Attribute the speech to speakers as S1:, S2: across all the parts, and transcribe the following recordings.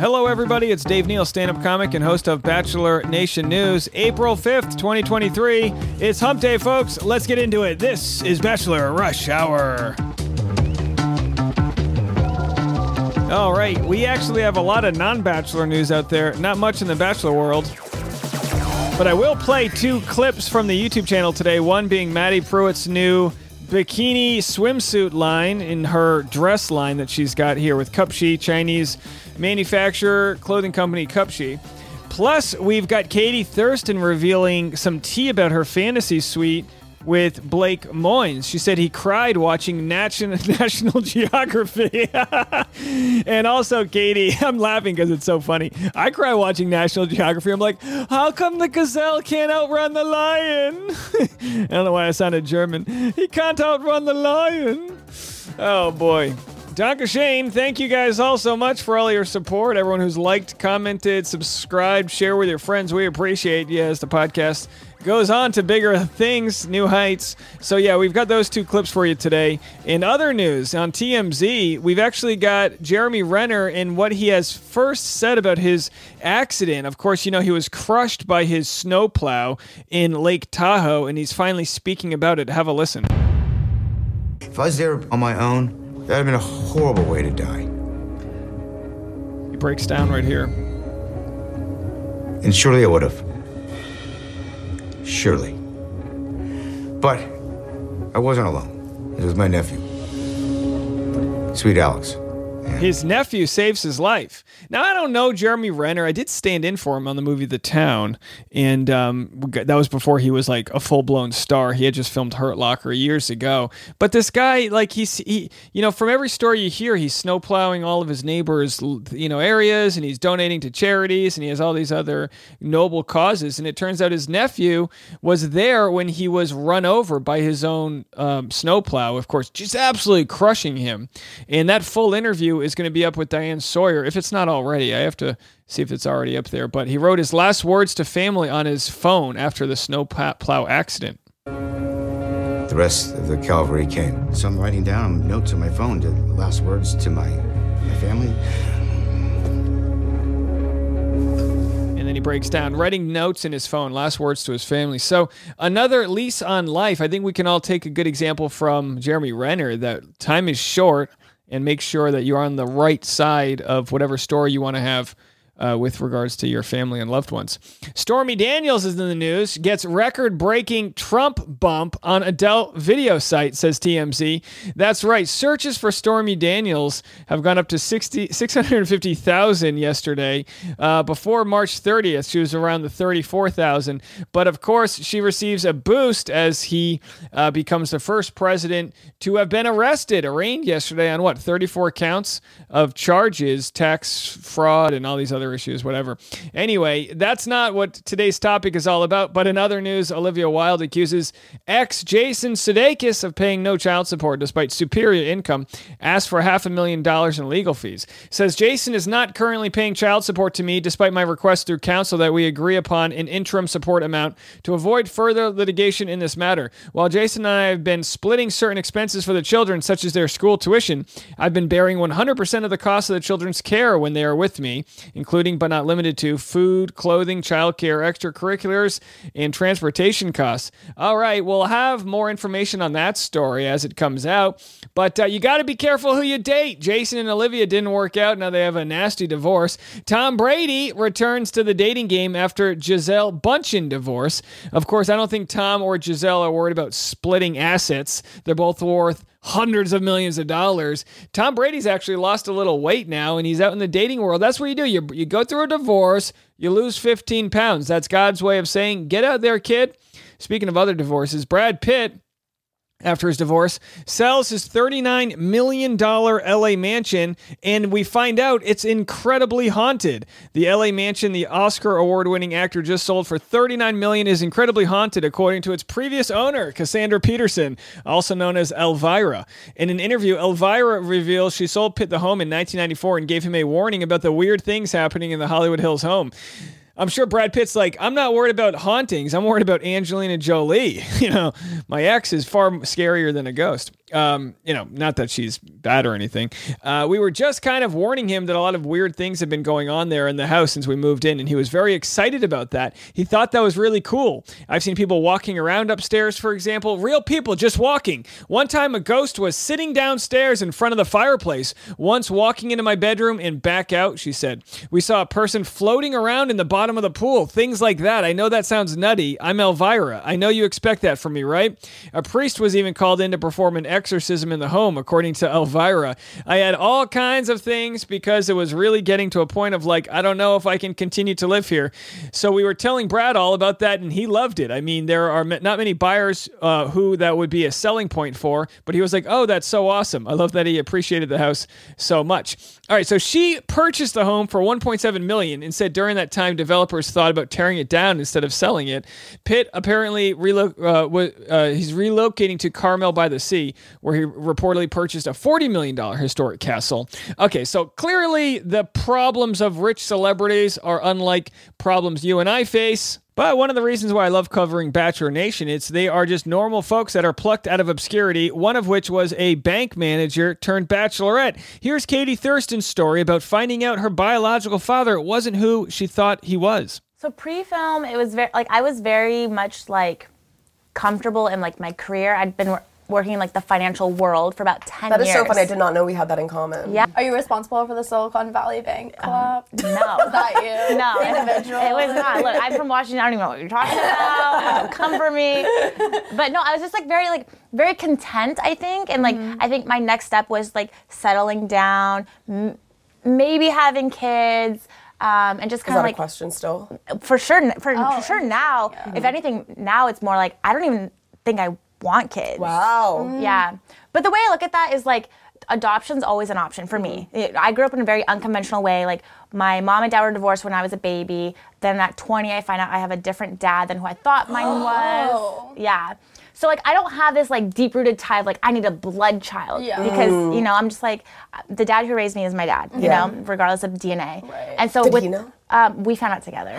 S1: Hello, everybody. It's Dave Neal, stand up comic and host of Bachelor Nation News. April 5th, 2023. It's hump day, folks. Let's get into it. This is Bachelor Rush Hour. All right, we actually have a lot of non Bachelor news out there. Not much in the Bachelor world. But I will play two clips from the YouTube channel today. One being Madi Prewett's new bikini swimsuit line in her dress line that she's got here with Cupshe, Chinese manufacturer, clothing company Cupshe. Plus, we've got Katie Thurston revealing some tea about her fantasy suite with Blake Moynes. She said he cried watching National, National Geography. and also, Katie, I'm laughing because it's so funny. I cry watching National Geography. I'm like, how come the gazelle can't outrun the lion? I don't know why I sounded German. He can't outrun the lion. Oh, boy. Donka Shane, thank you guys all so much for all your support. Everyone who's liked, commented, subscribed, share with your friends. We appreciate you as the podcast goes on to bigger things, new heights. So, yeah, we've got those two clips for you today. In other news, on TMZ, we've actually got Jeremy Renner and what he has first said about his accident. Of course, you know, he was crushed by his snowplow in Lake Tahoe, and he's finally speaking about it. Have a listen.
S2: If I was there on my own, that would have been a horrible way to die.
S1: He breaks down right here.
S2: And surely I would have. Surely. But I wasn't alone. It was my nephew. Sweet Alex.
S1: His nephew saves his life. Now I don't know Jeremy Renner. I did stand in for him on the movie The Town, and um, that was before he was like a full blown star. He had just filmed Hurt Locker years ago. But this guy, like he's he, you know, from every story you hear, he's snowplowing all of his neighbors, you know, areas, and he's donating to charities, and he has all these other noble causes. And it turns out his nephew was there when he was run over by his own um, snowplow. Of course, just absolutely crushing him. And that full interview is going to be up with Diane Sawyer if it's not already. I have to see if it's already up there. But he wrote his last words to family on his phone after the snowplow accident.
S2: The rest of the cavalry came. So I'm writing down notes on my phone, the last words to my, my family.
S1: And then he breaks down, writing notes in his phone, last words to his family. So, another lease on life. I think we can all take a good example from Jeremy Renner that time is short and make sure that you're on the right side of whatever story you want to have uh, with regards to your family and loved ones. Stormy Daniels is in the news, gets record breaking Trump bump on adult video site, says TMZ. That's right. Searches for Stormy Daniels have gone up to 60, 650,000 yesterday. Uh, before March 30th, she was around the 34,000. But of course, she receives a boost as he uh, becomes the first president to have been arrested, arraigned yesterday on what, 34 counts of charges, tax fraud, and all these other issues, whatever. Anyway, that's not what today's topic is all about. But in other news, Olivia Wilde accuses ex Jason Sudeikis of paying no child support despite superior income, asks for half a million dollars in legal fees. Says Jason is not currently paying child support to me despite my request through counsel that we agree upon an interim support amount to avoid further litigation in this matter. While Jason and I have been splitting certain expenses for the children, such as their school tuition, I've been bearing 100% of the cost of the children's care when they are with me, including but not limited to food, clothing, childcare, extracurriculars, and transportation costs. All right, we'll have more information on that story as it comes out, but uh, you got to be careful who you date. Jason and Olivia didn't work out. Now they have a nasty divorce. Tom Brady returns to the dating game after Gisele Bundchen divorce. Of course, I don't think Tom or Gisele are worried about splitting assets. They're both worth hundreds of millions of dollars. Tom Brady's actually lost a little weight now and he's out in the dating world. That's what you do. You, you go through a divorce, you lose 15 pounds. That's God's way of saying, get out there, kid. Speaking of other divorces, Brad Pitt after his divorce, sells his $39 million LA mansion, and we find out it's incredibly haunted. The LA mansion the Oscar award winning actor just sold for 39 million is incredibly haunted, according to its previous owner, Cassandra Peterson, also known as Elvira. In an interview, Elvira reveals she sold Pitt the home in 1994 and gave him a warning about the weird things happening in the Hollywood Hills home. I'm sure Brad Pitt's like, I'm not worried about hauntings. I'm worried about Angelina Jolie. You know, my ex is far scarier than a ghost. Um, you know, not that she's bad or anything. Uh, we were just kind of warning him that a lot of weird things have been going on there in the house since we moved in, and he was very excited about that. He thought that was really cool. I've seen people walking around upstairs, for example, real people just walking. One time, a ghost was sitting downstairs in front of the fireplace, once walking into my bedroom and back out, she said. We saw a person floating around in the bottom of the pool, things like that. I know that sounds nutty. I'm Elvira. I know you expect that from me, right? A priest was even called in to perform an exorcism in the home, according to Elvira. I had all kinds of things because it was really getting to a point of like, I don't know if I can continue to live here. So we were telling Brad all about that, and he loved it. I mean, there are not many buyers uh, who that would be a selling point for, but he was like, oh, that's so awesome. I love that he appreciated the house so much. All right, so she purchased the home for 1.7 million and said during that time developers thought about tearing it down instead of selling it. Pitt apparently relo- uh, w- uh, he's relocating to Carmel by the Sea, where he reportedly purchased a 40 million dollar historic castle. Okay, so clearly the problems of rich celebrities are unlike problems you and I face. But one of the reasons why I love covering Bachelor Nation is they are just normal folks that are plucked out of obscurity, one of which was a bank manager turned bachelorette. Here's Katie Thurston's story about finding out her biological father wasn't who she thought he was.
S3: So pre-film, it was very like I was very much like comfortable in like my career. I'd been working in like the financial world for about 10
S4: That is
S3: years.
S4: so funny. I did not know we had that in common.
S3: Yeah.
S5: Are you responsible for the Silicon Valley Bank Club?
S3: No.
S5: Is that you?
S3: No,
S5: Individual.
S3: It, was not. Look, I'm from Washington. I don't even know what you're talking about. Don't come for me. But no, I was just like very like very content. I think, and like
S5: Mm-hmm.
S3: I think my next step was like settling down, m- maybe having kids. Um, and just
S4: Is
S3: kind
S4: that
S3: of
S4: a
S3: like
S4: question still?
S3: for sure for,
S5: Oh,
S3: for sure now if anything now it's more like i don't even think i want kids.
S4: Wow. Mm-hmm.
S3: yeah. But the way i look at that is like adoption's always an option for me. Mm-hmm. It- i grew up in a very unconventional way. Like my mom and dad were divorced when i was a baby. Then at 20 i find out i have a different dad than who i thought mine oh. was. Yeah so like i don't have this like deep rooted tie of like i need a blood child
S5: Yeah.
S3: because you know i'm just like the dad who raised me is my dad you
S4: Yeah.
S3: know regardless of dna and so
S4: Did
S3: with
S4: he know?
S3: um, we found out together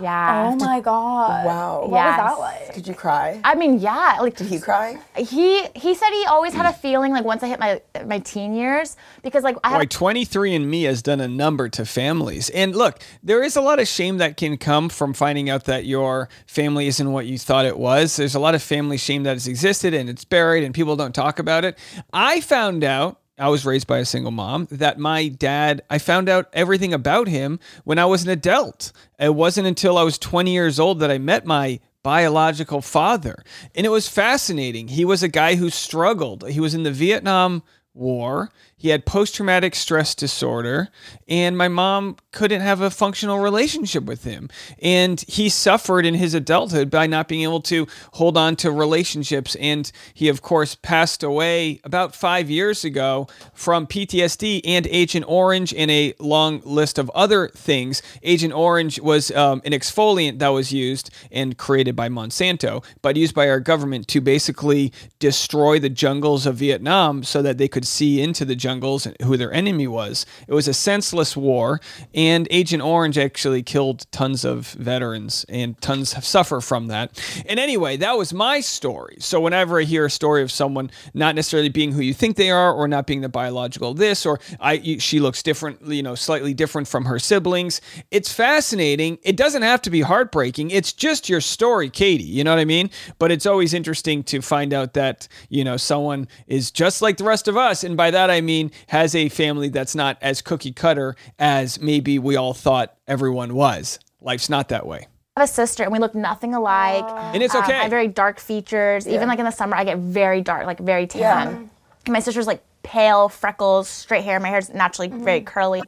S3: yeah
S5: Oh my god.
S4: Wow.
S5: What was that like?
S4: Did you cry?
S3: I mean, yeah. Like
S4: Did he cry?
S3: he he said he always had a feeling like once I hit my my teen years because like I have
S1: Boy, 23andMe has done a number to families. And look, there is a lot of shame that can come from finding out that your family isn't what you thought it was. There's a lot of family shame that it's existed and it's buried and people don't talk about it. I found out I was raised by a single mom that my dad, I found out everything about him when I was an adult. It wasn't until I was 20 years old that I met my biological father. And it was fascinating. He was a guy who struggled. He was in the Vietnam War. He had post traumatic stress disorder, and my mom couldn't have a functional relationship with him. And he suffered in his adulthood by not being able to hold on to relationships. And he, of course, passed away about five years ago from PTSD and Agent Orange and a long list of other things. Agent Orange was um, an exfoliant that was used and created by Monsanto, but used by our government to basically destroy the jungles of Vietnam so that they could see into the jungles and who their enemy was. It was a senseless war, and Agent Orange actually killed tons of veterans, and tons have suffer from that. And anyway, that was my story. So whenever I hear a story of someone not necessarily being who you think they are, or not being the biological this, or I she looks different, you know, slightly different from her siblings, it's fascinating. It doesn't have to be heartbreaking. It's just your story, Katie. You know what I mean? But it's always interesting to find out that you know someone is just like the rest of us, and by that I mean has a family that's not as cookie cutter as maybe we all thought everyone was. Life's not that way.
S3: I have a sister and we look nothing alike.
S1: And it's
S3: Um,
S1: okay.
S3: I have very dark features. Even like in the summer, I get very dark, like very tan.
S4: Yeah.
S3: And my sister's like pale, freckles, straight hair. My hair's naturally very curly.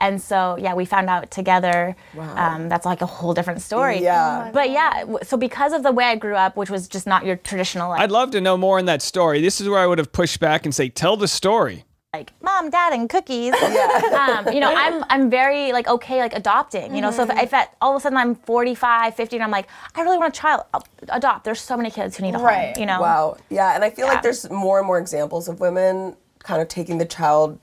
S3: And so, yeah, we found out together. Um, that's like a whole different story.
S4: Yeah.
S3: But yeah, so because of the way I grew up, which was just not your traditional, like,
S1: I'd love to know more in that story. This is where I would have pushed back and say, tell the story.
S3: like mom, dad, and cookies. um, you know, I'm I'm very like okay like adopting. You know, so if, if at, all of a sudden I'm 45, 50, and I'm like, I really want a child, I'll adopt. There's so many kids who need a
S5: Right.
S3: home. You know.
S4: Wow. Yeah, and I feel
S3: Yeah.
S4: like there's more and more examples of women kind of taking the child,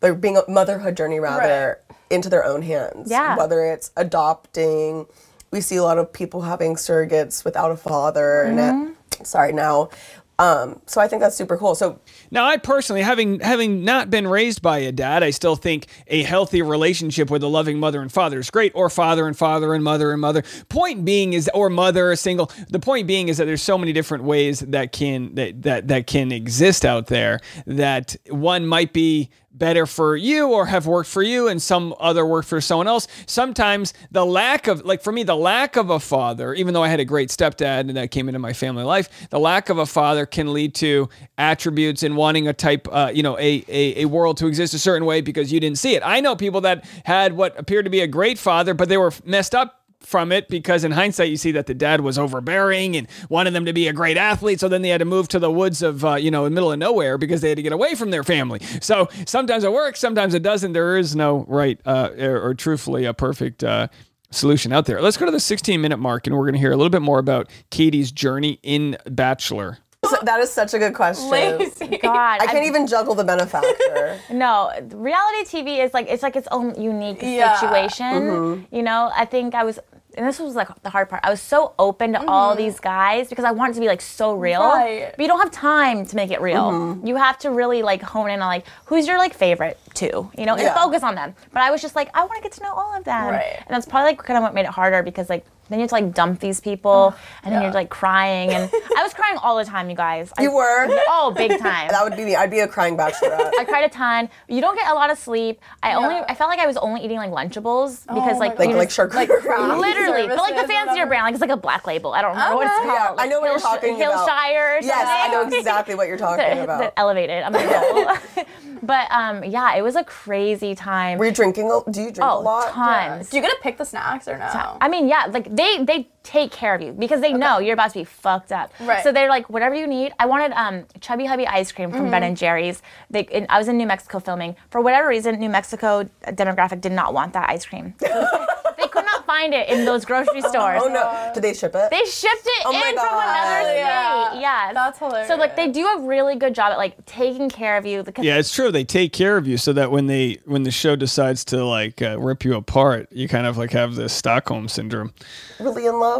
S4: they're being a motherhood journey rather, into their own hands.
S3: Yeah.
S4: Whether it's adopting, we see a lot of people having surrogates without a father,
S3: Mm-hmm.
S4: it, sorry now. Um, so I think that's super cool. So
S1: Now, I personally, having having not been raised by a dad, I still think a healthy relationship with a loving mother and father is great, or father and father and mother and mother. Point being is, or mother, single. The point being is that there's so many different ways that can that that that can exist out there. That one might be better for you or have worked for you and some other work for someone else. Sometimes the lack of like for me the lack of a father, even though I had a great stepdad and that came into my family life, the lack of a father can lead to attributes and wanting a type uh, you know a, a a world to exist a certain way because you didn't see it. I know people that had what appeared to be a great father but they were messed up from it because in hindsight you see that the dad was overbearing and wanted them to be a great athlete. So then they had to move to the woods of uh, you know in the middle of nowhere because they had to get away from their family. So sometimes it works sometimes it doesn't. There is no right uh, or, or truthfully a perfect uh, solution out there. Let's go to the 16 minute mark and we're going to hear a little bit more about katie's journey in bachelor
S4: that is such a good question.
S5: Lazy.
S3: God,
S4: I can't even juggle the benefactor.
S3: No, reality TV is like it's like its own unique
S5: Yeah.
S3: situation.
S4: Mm-hmm.
S3: You know, I think I was, and this was like the hard part. I was so open to all these guys because I wanted to be like so real.
S5: Mm-hmm. Right.
S3: But you don't have time to make it real.
S4: Mm-hmm.
S3: You have to really like hone in on like who's your like favorite two, you know, and
S4: Yeah.
S3: focus on them. But I was just like, I want to get to know all of them,
S5: Right.
S3: and that's probably like kind of what made it harder because like. Then you have to like dump these people, and then you're like crying, and I was crying all the time, you guys. I-
S4: You were?
S3: Oh, big time.
S4: That would be me. I'd be a crying bachelorette.
S3: I cried a ton. You don't get a lot of sleep. I only I felt like I was only eating like Lunchables because
S5: my
S3: like
S5: God.
S3: you
S4: like
S3: just-
S4: like
S3: literally, but like the fancier
S5: whatever.
S3: brand, like it's like a black label. I don't remember what it's called.
S4: Yeah, I
S3: Like
S4: know what you're
S3: Hillsh-
S4: talking about.
S3: Hillshire. Or
S4: Yes, I know exactly what you're talking
S3: The-
S4: about.
S3: the elevated. I'm like, but um, yeah, it was a crazy time.
S4: Were you drinking? a- Do you drink a
S3: oh,
S4: lot?
S3: tons.
S5: Do you get to pick the snacks or no?
S3: I mean, yeah, like they they take care of you because they know you're about to be fucked up.
S5: Right.
S3: So they're like, whatever you need. I wanted um chubby hubby ice cream from
S5: Mm-hmm.
S3: Ben and Jerry's. They, and I was in New Mexico filming. For whatever reason, New Mexico demographic did not want that ice cream. they could not find it in those grocery stores.
S4: Oh no! Did they ship it?
S3: They shipped it
S4: Oh my
S3: in from another state.
S5: Yeah.
S3: Yeah.
S5: That's hilarious.
S3: So like they do a really good job at like taking care of you. The-
S1: yeah it's true they take care of you so that when they when the show decides to like uh, rip you apart you kind of like have this stockholm syndrome
S4: really in love?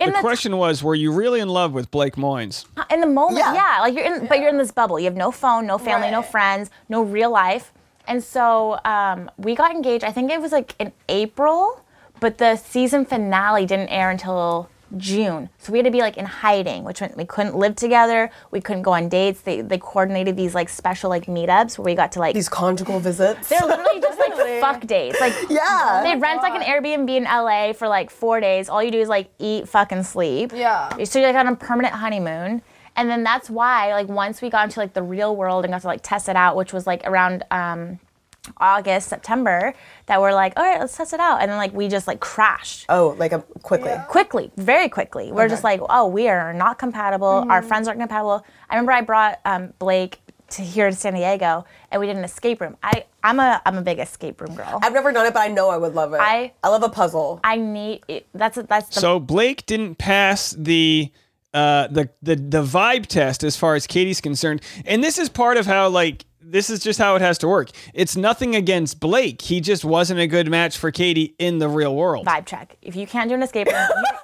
S3: In
S1: the question was were you really in love with blake moynes
S3: in the moment,
S4: Yeah.
S3: yeah. like you're in, but you're in this bubble. You have no phone, no family, no friends, no real life. And so um, we got engaged. I think it was like in April, but the season finale didn't air until June. So we had to be like in hiding, which meant we couldn't live together. We couldn't go on dates. They they coordinated these like special like meetups where we got to like.
S4: These conjugal visits.
S3: they're literally just like fuck dates. Like
S4: yeah.
S3: they rent like an Airbnb in LA for like four days. All you do is like eat, fucking sleep.
S5: Yeah.
S3: So you're like on a permanent honeymoon. And then that's why, like, once we got into like the real world and got to like test it out, which was like around um, August, September, that we're like, all right, let's test it out. And then like we just like crashed
S4: oh, like a quickly.
S3: quickly, very quickly. We're just like, oh, we are not compatible. Our friends aren't compatible. I remember I brought um, Blake to here to San Diego, and we did an escape room. I I'm a I'm a big escape room girl.
S4: I've never done it, but I know I would love it.
S3: I-
S4: I love a puzzle.
S3: I need it, that's that's the
S1: So Blake didn't pass the uh, the the the vibe test as far as Katie's concerned, and this is part of how like this is just how it has to work. It's nothing against Blake. He just wasn't a good match for Katie in the real world.
S3: vibe check. If you can't do an escape room,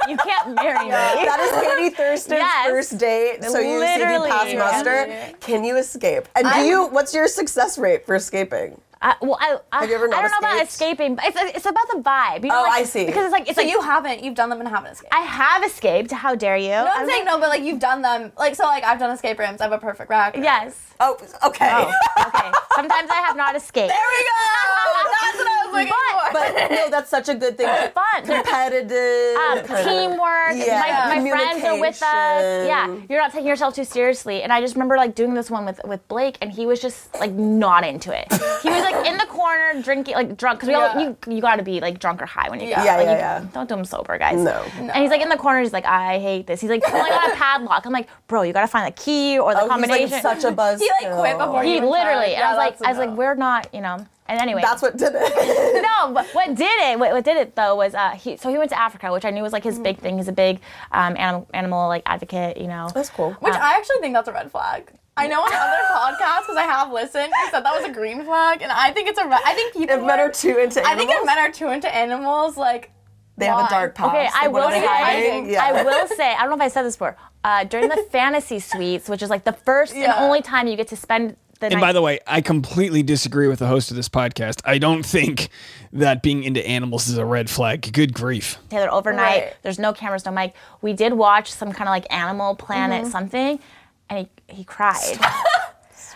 S3: you, you can't marry me.
S4: That is Katie Thurston's
S3: Yes.
S4: first date. So you see if you pass
S3: Literally.
S4: muster. Can you escape? And do you? What's your success rate for escaping?
S3: I, well, I, I,
S4: Have you ever
S3: I don't know about
S4: escaped?
S3: escaping, but it's, it's about the vibe. You know,
S4: Oh,
S3: like-
S4: I see.
S3: Because it's like it's
S5: So
S3: like
S5: you haven't. You've done them and haven't escaped.
S3: I have escaped. How dare you?
S5: no, I'm saying no, but like you've done them. Like so, like I've done escape rooms. I have a perfect record.
S3: Yes.
S4: Oh, okay.
S3: Oh, okay. Sometimes I have not escaped.
S5: There we go. That's what I for.
S4: But no, that's such a good thing.
S3: Fun.
S4: Competitive.
S3: Um, teamwork.
S4: Yeah.
S3: My, my friends are with us. Yeah, you're not taking yourself too seriously. And I just remember like doing this one with with Blake, and he was just like not into it. He was like in the corner drinking, like drunk, because we all you you got to be like drunk or high when you
S5: Yeah.
S3: go.
S4: Yeah,
S3: like,
S4: yeah,
S3: you-
S4: yeah.
S3: Don't do them sober, guys.
S4: No.
S3: And he's like in the corner. He's like, I hate this. He's like pulling on a padlock. I'm like, bro, you got to find the key or the
S4: Oh, he's
S3: combination.
S4: like such a buzz.
S5: He like quit before
S3: he literally. And
S5: Yeah,
S3: I was like, I was like, we're not, you know. And anyway,
S4: That's what did it.
S3: no, but what did it? What, what did it though was uh, he. So he went to Africa, which I knew was like his big thing. He's a big um, animal, animal like advocate. You know.
S4: That's cool.
S5: Which I actually think that's a red flag. I know on other podcasts because I have listened. He said that was a green flag, and I think it's a red. I think people.
S4: If men
S5: are-
S4: are too into
S5: I
S4: animals.
S5: think if men are too into animals, like
S4: They have a dark past.
S3: Okay, I
S4: Like, what
S3: will say.
S4: Yeah.
S3: I will say. I don't know if I said this before. Uh, during the fantasy suites, which is like the first and only time you get to spend the
S1: And
S3: night.
S1: by the way, I completely disagree with the host of this podcast. I don't think that being into animals is a red flag. Good grief.
S3: Taylor overnight.
S5: Right.
S3: There's no cameras, no mic. We did watch some kind of like Animal Planet
S5: Mm-hmm.
S3: something, and he he cried.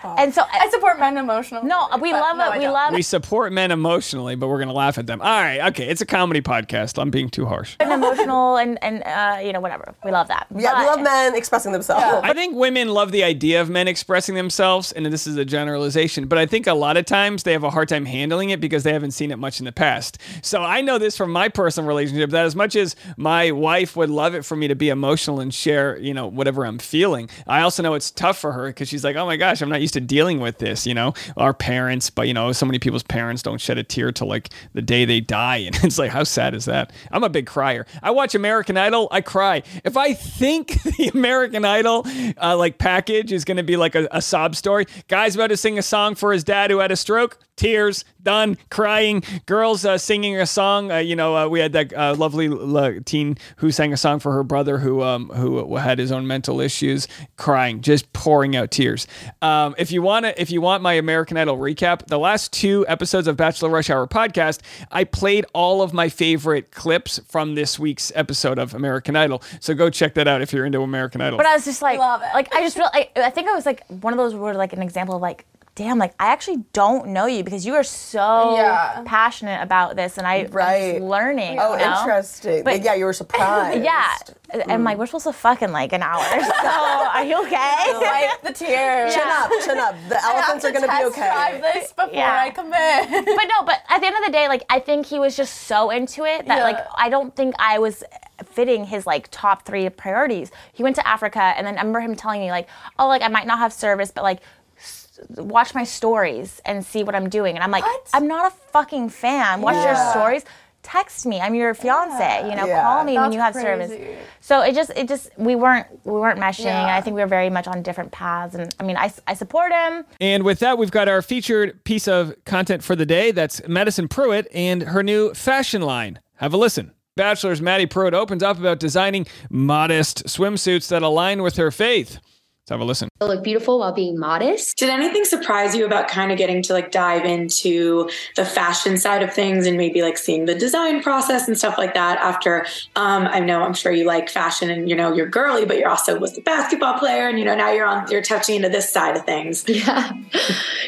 S3: And so
S5: I support men emotionally.
S3: no, we love
S5: no,
S3: it.
S5: I
S3: We
S5: don't.
S3: love
S1: We support men emotionally, but we're going to laugh at them. All right, okay, it's a comedy podcast. I'm being too harsh.
S3: and emotional and and uh, you know whatever. We love that.
S4: yeah, we love men expressing themselves.
S1: I think women love the idea of men expressing themselves, and this is a generalization, but I think a lot of times they have a hard time handling it because they haven't seen it much in the past. So I know this from my personal relationship that as much as my wife would love it for me to be emotional and share, you know, whatever I'm feeling, I also know it's tough for her because she's like, oh my gosh, I'm not used to dealing with this, you know, our parents, but you know, so many people's parents don't shed a tear till like the day they die. And it's like, how sad is that? I'm a big crier. I watch American Idol, I cry. If I think the American Idol uh, like package is going to be like a, a sob story, guy's about to sing a song for his dad who had a stroke, tears, done, crying. Girls uh, singing a song. Uh, you know, uh, we had that uh, lovely uh, teen who sang a song for her brother who um, who had his own mental issues, crying, just pouring out tears. Um, if you want to, if you want my American Idol recap, the last two episodes of Bachelor Rush Hour podcast, I played all of my favorite clips from this week's episode of American Idol. So go check that out if you're into American Idol.
S3: But I was just like,
S5: Love it.
S3: like I just feel, I, I think I was like one of those were like an example of like, damn, like I actually don't know you because you are so
S5: Yeah.
S3: passionate about this, and I
S4: Right.
S3: I'm learning.
S4: Oh,
S3: you know?
S4: interesting.
S3: But-
S4: yeah, you were surprised.
S3: Yeah, and I'm like, we're supposed to fuck in like an hour. So are you okay?
S5: Wipe the tears.
S4: Chin up, chin up. The elephants are
S5: I have
S4: going to be
S5: test drive
S4: okay.
S5: this before
S3: Yeah.
S5: I commit.
S3: but no, but at the end of the day, like I think he was just so into it that
S5: Yeah.
S3: like I don't think I was fitting his like top three priorities. He went to Africa, and then I remember him telling me like, oh, like I might not have service, but like. S- Watch my stories and see what I'm doing, and I'm like,
S5: What?
S3: I'm not a fucking fan. Watch your stories. Text me. I'm your fiance. You know,
S4: Yeah.
S3: call me when you have
S5: crazy.
S3: service. So it just, it just, we weren't, we weren't meshing.
S5: Yeah.
S3: And I think we were very much on different paths. And I mean, I, I support him.
S1: And with that, we've got our featured piece of content for the day. That's Madison Prewett and her new fashion line. Have a listen. Bachelor's Madi Prewett opens up about designing modest swimsuits that align with her faith. Let's have a listen.
S6: look beautiful while being modest.
S7: Did anything surprise you about kind of getting to like dive into the fashion side of things and maybe like seeing the design process and stuff like that after um I know I'm sure you like fashion and you know you're girly but you're also was the basketball player and you know now you're on you're touching into this side of things.
S6: Yeah.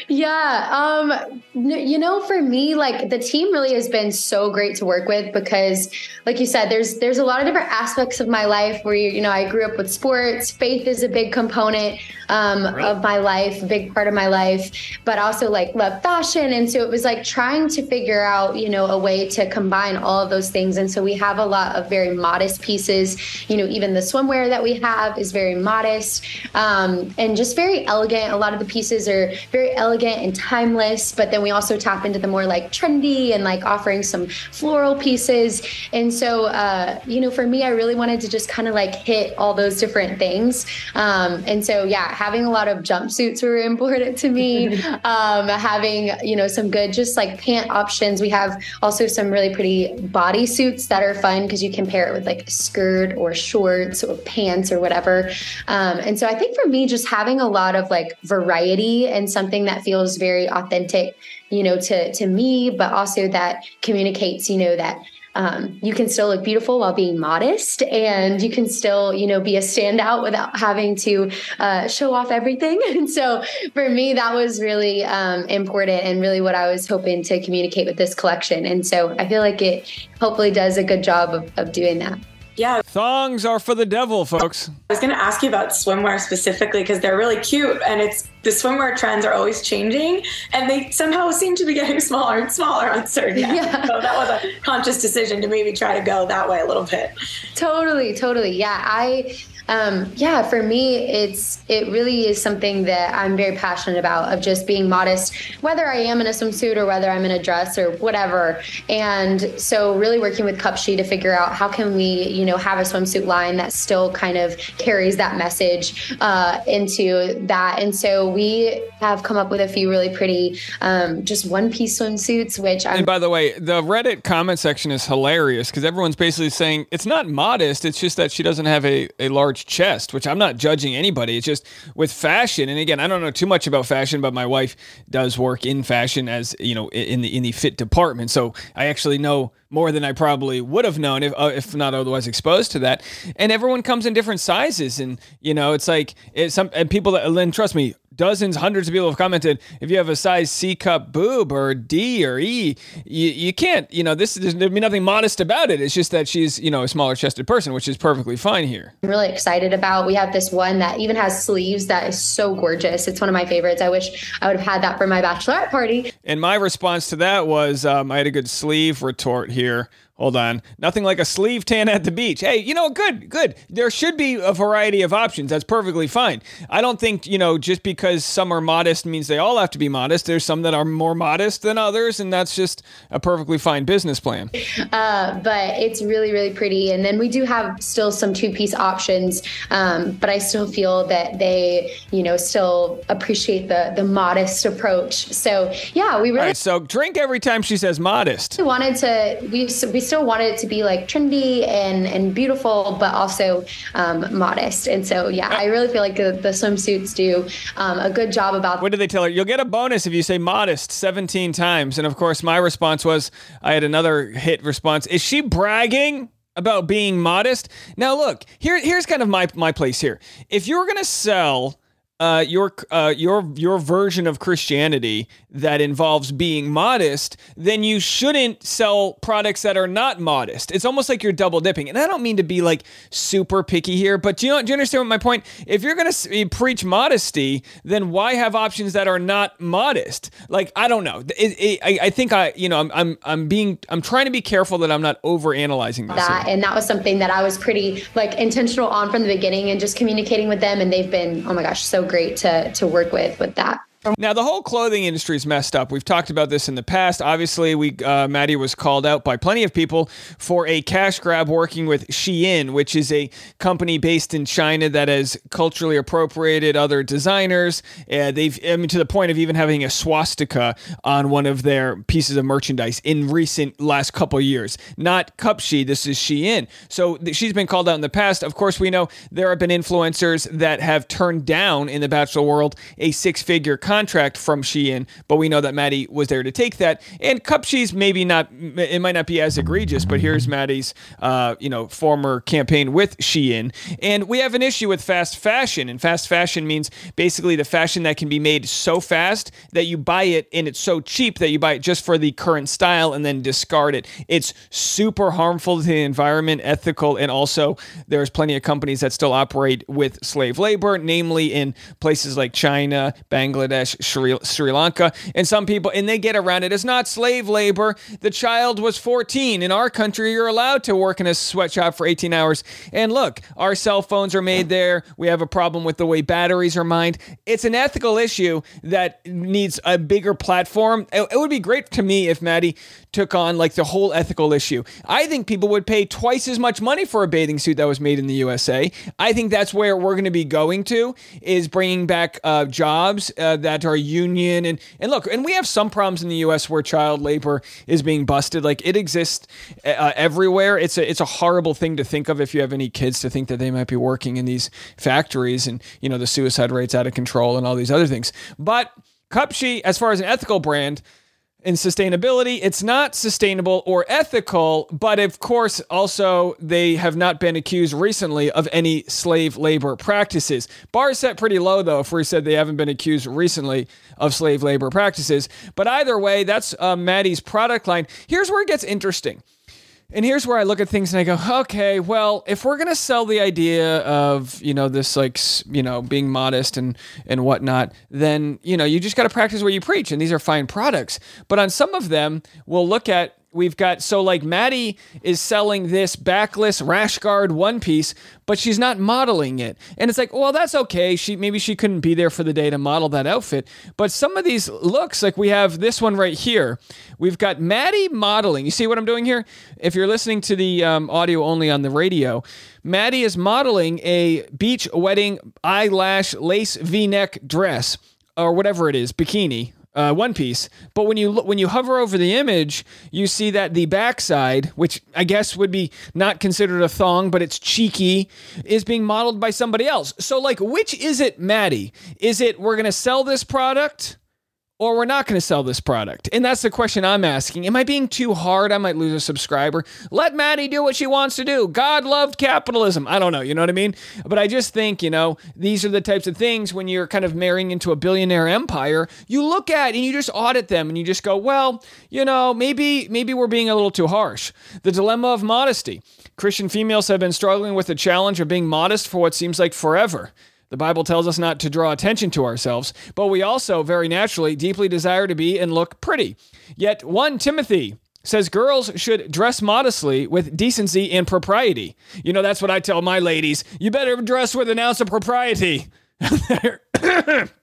S6: Yeah. Um, you know, for me, like the team really has been so great to work with because like you said, there's there's a lot of different aspects of my life where you know, I grew up with sports, faith is a big component um, of my life, big part of my life, but also like love fashion. And so it was like trying to figure out, you know, a way to combine all of those things. And so we have a lot of very modest pieces. You know, even the swimwear that we have is very modest um, and just very elegant. A lot of the pieces are very elegant and timeless, but then we also tap into the more like trendy and like offering some floral pieces. And so, uh, you know, for me, I really wanted to just kind of like hit all those different things. Um, and so, yeah, having a lot of jumpsuits were important to me. um, having, you know, some good just like pant options. We have also some really pretty body suits that are fun because you can pair it with like a skirt or shorts or pants or whatever. Um, and so I think for me, just having a lot of like variety and something that feels very authentic, you know, to, to me, but also that communicates, you know, that um, you can still look beautiful while being modest and you can still you know be a standout without having to uh, show off everything. And so for me that was really um, important and really what i was hoping to communicate with this collection. And so i feel like it hopefully does a good job of, of doing that
S7: Yeah,
S1: Thongs are for the devil, folks.
S7: I was going to ask you about swimwear specifically because they're really cute and it's the swimwear trends are always changing and they somehow seem to be getting smaller and smaller on certain.
S6: Yeah.
S7: So that was a conscious decision to maybe try to go that way a little bit.
S6: Totally, totally. Yeah, I Um, yeah, for me, it's it really is something that I'm very passionate about of just being modest, whether I am in a swimsuit or whether I'm in a dress or whatever. And so, really working with Cupshe to figure out how can we, you know, have a swimsuit line that still kind of carries that message uh, into that. And so we have come up with a few really pretty, um, just one piece swimsuits, which I'm.
S1: And by the way, the Reddit comment section is hilarious because everyone's basically saying it's not modest. It's just that she doesn't have a, a large chest, which I'm not judging anybody. It's just with fashion. And again, I don't know too much about fashion, but my wife does work in fashion as, you know, in the, in the fit department. So I actually know more than I probably would have known if, uh, if not otherwise exposed to that. And everyone comes in different sizes. And, you know, it's like, it's some, and people that, and trust me, dozens, hundreds of people have commented. If you have a size C cup boob or D or E, you, you can't, you know, this there's be nothing modest about it. It's just that she's, you know, a smaller chested person, which is perfectly fine here.
S6: I'm really excited about. We have this one that even has sleeves that is so gorgeous. It's one of my favorites. I wish I would have had that for my bachelorette party.
S1: And my response to that was um, I had a good sleeve retort here. Hold on. Nothing like a sleeve tan at the beach. Hey, you know, good, good. There should be a variety of options. That's perfectly fine. I don't think, you know, just because some are modest means they all have to be modest. There's some that are more modest than others, and that's just a perfectly fine business plan.
S6: Uh, but it's really, really pretty. And then we do have still some two piece options, um, but I still feel that they, you know, still appreciate the, the modest approach. So, yeah, we really.
S1: Right, so drink every time she says modest.
S6: We wanted to, we, we still wanted it to be like trendy and and beautiful, but also um, modest. And so, yeah, I really feel like the, the swimsuits do um, a good job about.
S1: What did they tell her? You'll get a bonus if you say modest 17 times. And of course, my response was I had another hit response. Is she bragging? About being modest. Now, look here. Here's kind of my my place here. If you're gonna sell uh, your uh, your your version of Christianity that involves being modest, then you shouldn't sell products that are not modest. It's almost like you're double dipping. And I don't mean to be like super picky here, but do you, know, do you understand what my point? If you're going to preach modesty, then why have options that are not modest? Like, I don't know. It, it, I, I, think I, you know, I'm, I'm, I'm being, I'm trying to be careful that I'm not over analyzing
S6: that. And that was something that I was pretty like intentional on from the beginning and just communicating with them. And they've been, oh my gosh, so great to, to work with, with that.
S1: Now the whole clothing industry is messed up. We've talked about this in the past. Obviously, we uh, Madi was called out by plenty of people for a cash grab working with Shein, which is a company based in China that has culturally appropriated other designers. Uh, they've I mean to the point of even having a swastika on one of their pieces of merchandise in recent last couple years. Not Cupshe, this is Shein. So th- she's been called out in the past. Of course, we know there have been influencers that have turned down in the bachelor world a six-figure contract from Shein, but we know that Madi was there to take that. And Cupshe's maybe not, it might not be as egregious, but here's Madi's, uh, you know, former campaign with Shein. And we have an issue with fast fashion, and fast fashion means basically the fashion that can be made so fast that you buy it and it's so cheap that you buy it just for the current style and then discard it. It's super harmful to the environment, ethical, and also there's plenty of companies that still operate with slave labor, namely in places like China, Bangladesh. Sri, Sri Lanka, and some people, and they get around it. It's not slave labor. The child was 14. In our country, you're allowed to work in a sweatshop for 18 hours. And look, our cell phones are made there. We have a problem with the way batteries are mined. It's an ethical issue that needs a bigger platform. It, it would be great to me if Madi took on like the whole ethical issue. I think people would pay twice as much money for a bathing suit that was made in the USA. I think that's where we're going to be going to is bringing back uh, jobs uh, that are union and and look, and we have some problems in the U.S. where child labor is being busted. Like it exists uh, everywhere. It's a it's a horrible thing to think of if you have any kids to think that they might be working in these factories and you know the suicide rates out of control and all these other things. But Cupshe, as far as an ethical brand in sustainability. It's not sustainable or ethical, but of course, also, they have not been accused recently of any slave labor practices. Bar set pretty low, though, if we said they haven't been accused recently of slave labor practices. But either way, that's uh, Madi's product line. Here's where it gets interesting. And here's where I look at things and I go, okay, well, if we're gonna sell the idea of you know this like you know being modest and and whatnot, then you know you just got to practice what you preach, and these are fine products. But on some of them, we'll look at we've got so like Madi is selling this backless rash guard one piece, but she's not modeling it. And it's like, well, that's okay. She maybe she couldn't be there for the day to model that outfit. But some of these looks, like we have this one right here. We've got Madi modeling. You see what I'm doing here? If you're listening to the um, audio only on the radio, Madi is modeling a beach wedding eyelash lace V-neck dress or whatever it is, bikini uh, one piece. But when you look, when you hover over the image, you see that the backside, which I guess would be not considered a thong, but it's cheeky, is being modeled by somebody else. So, like, which is it, Madi? Is it we're gonna sell this product? Or we're not going to sell this product? And that's the question I'm asking. Am I being too hard? I might lose a subscriber. Let Madi do what she wants to do. God loved capitalism. I don't know. You know what I mean? But I just think, you know, these are the types of things when you're kind of marrying into a billionaire empire, you look at and you just audit them and you just go, well, you know, maybe, maybe we're being a little too harsh. The dilemma of modesty. Christian females have been struggling with the challenge of being modest for what seems like forever. The Bible tells us not to draw attention to ourselves, but we also, very naturally, deeply desire to be and look pretty. Yet 1 Timothy says girls should dress modestly with decency and propriety. You know, that's what I tell my ladies. You better dress with an ounce of propriety.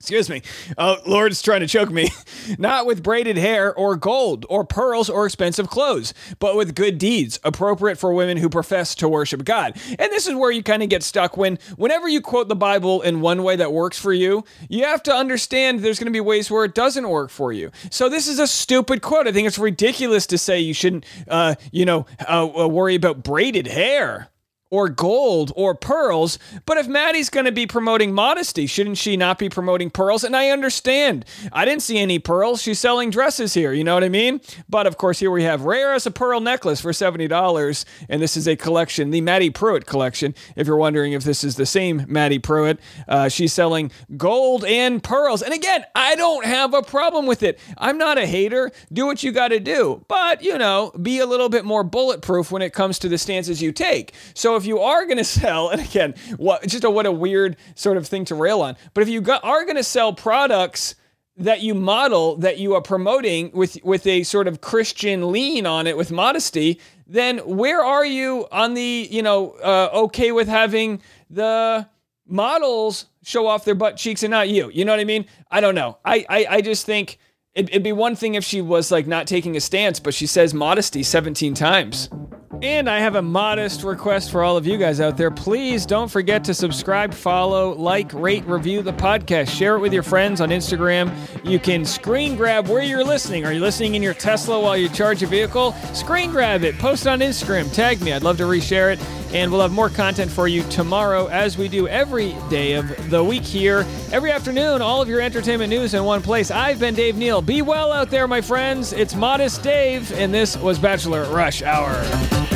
S1: Excuse me. Oh, Lord's trying to choke me. Not with braided hair or gold or pearls or expensive clothes, but with good deeds appropriate for women who profess to worship God. And this is where you kind of get stuck when whenever you quote the Bible in one way that works for you, you have to understand there's going to be ways where it doesn't work for you. So this is a stupid quote. I think it's ridiculous to say you shouldn't uh, you know, uh, worry about braided hair or gold or pearls. But if Madi's going to be promoting modesty, shouldn't she not be promoting pearls? And I understand. I didn't see any pearls. She's selling dresses here. You know what I mean? But of course, here we have rare as a pearl necklace for $70. And this is a collection, the Madi Prewett collection. If you're wondering if this is the same Madi Prewett, uh, she's selling gold and pearls. And again, I don't have a problem with it. I'm not a hater. Do what you got to do. But, you know, be a little bit more bulletproof when it comes to the stances you take. So if you are going to sell, and again, what just a, what a weird sort of thing to rail on. But if you got, are going to sell products that you model that you are promoting with with a sort of Christian lean on it with modesty, then where are you on the you know uh, okay with having the models show off their butt cheeks and not you? You know what I mean? I don't know. I I, I just think. It'd, be one thing if she was like not taking a stance, but she says modesty 17 times. And I have a modest request for all of you guys out there. Please don't forget to subscribe, follow, like, rate, review the podcast. Share it with your friends on Instagram. You can screen grab where you're listening. Are you listening in your Tesla while you charge your vehicle? Screen grab it, post it on Instagram, tag me. I'd love to reshare it. And we'll have more content for you tomorrow, as we do every day of the week here. Every afternoon, all of your entertainment news in one place. I've been Dave Neal. Be well out there, my friends. It's Modest Dave, and this was Bachelor Rush Hour.